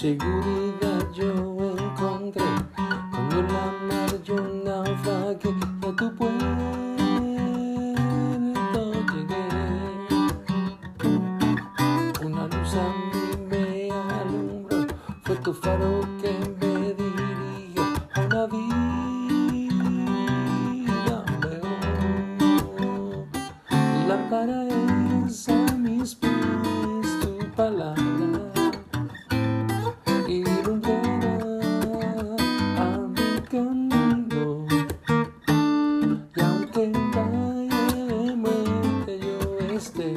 seguro yo esté,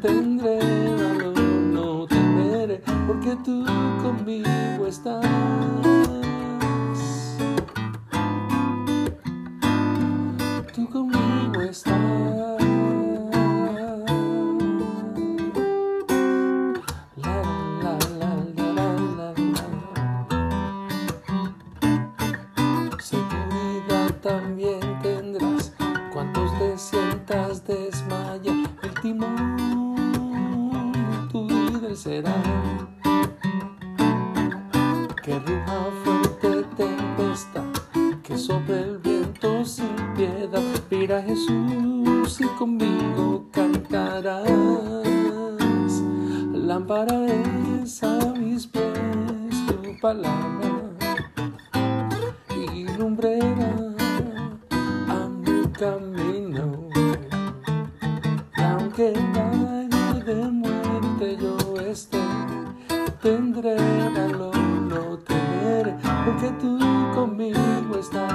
tendré valor, no temeré, porque tú conmigo estás. será que ruja fuerte tempestad, que sobre el viento sin piedad mira Jesús y conmigo cantarás. Lámpara es a mis pies tu palabra y lumbrera a mi camino. tendré valor, lo temeré, porque tú conmigo estás.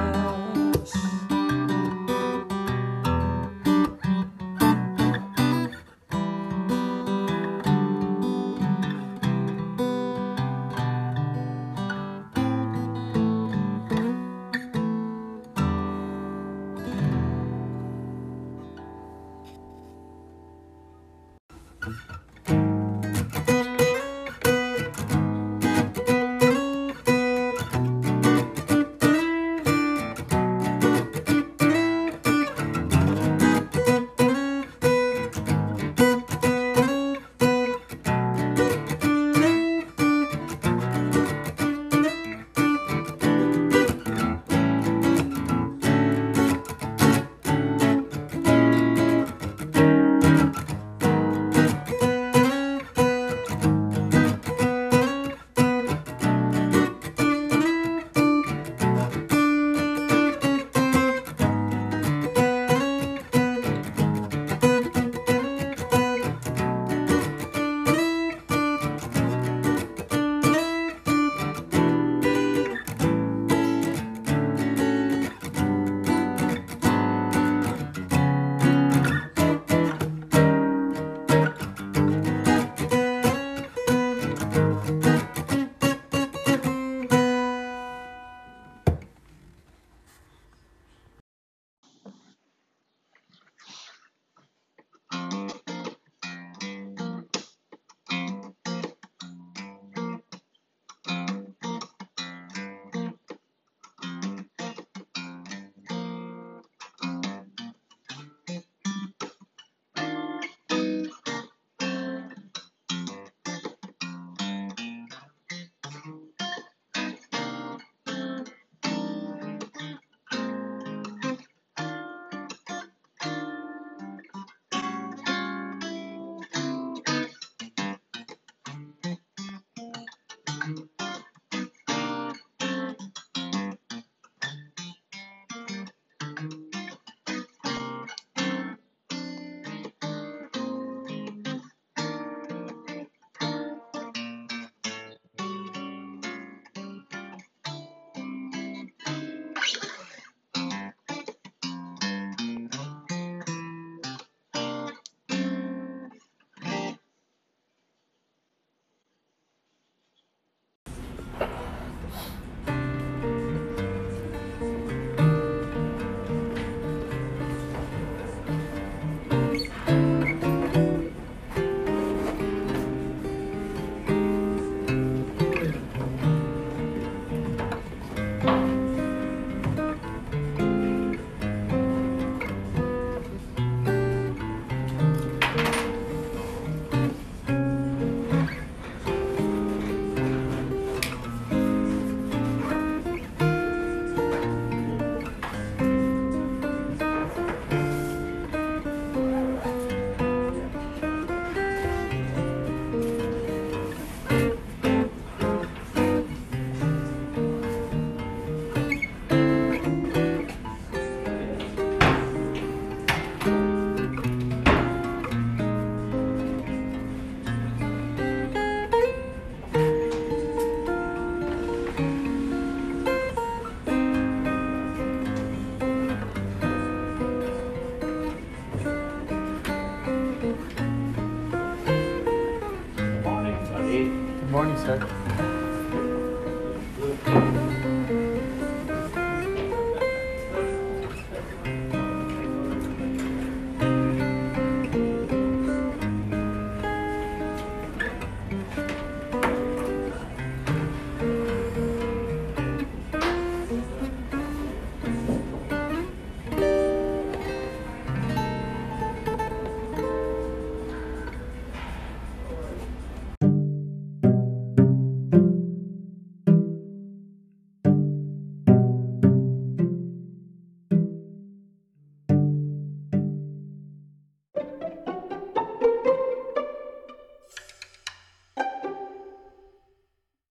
morning, sir.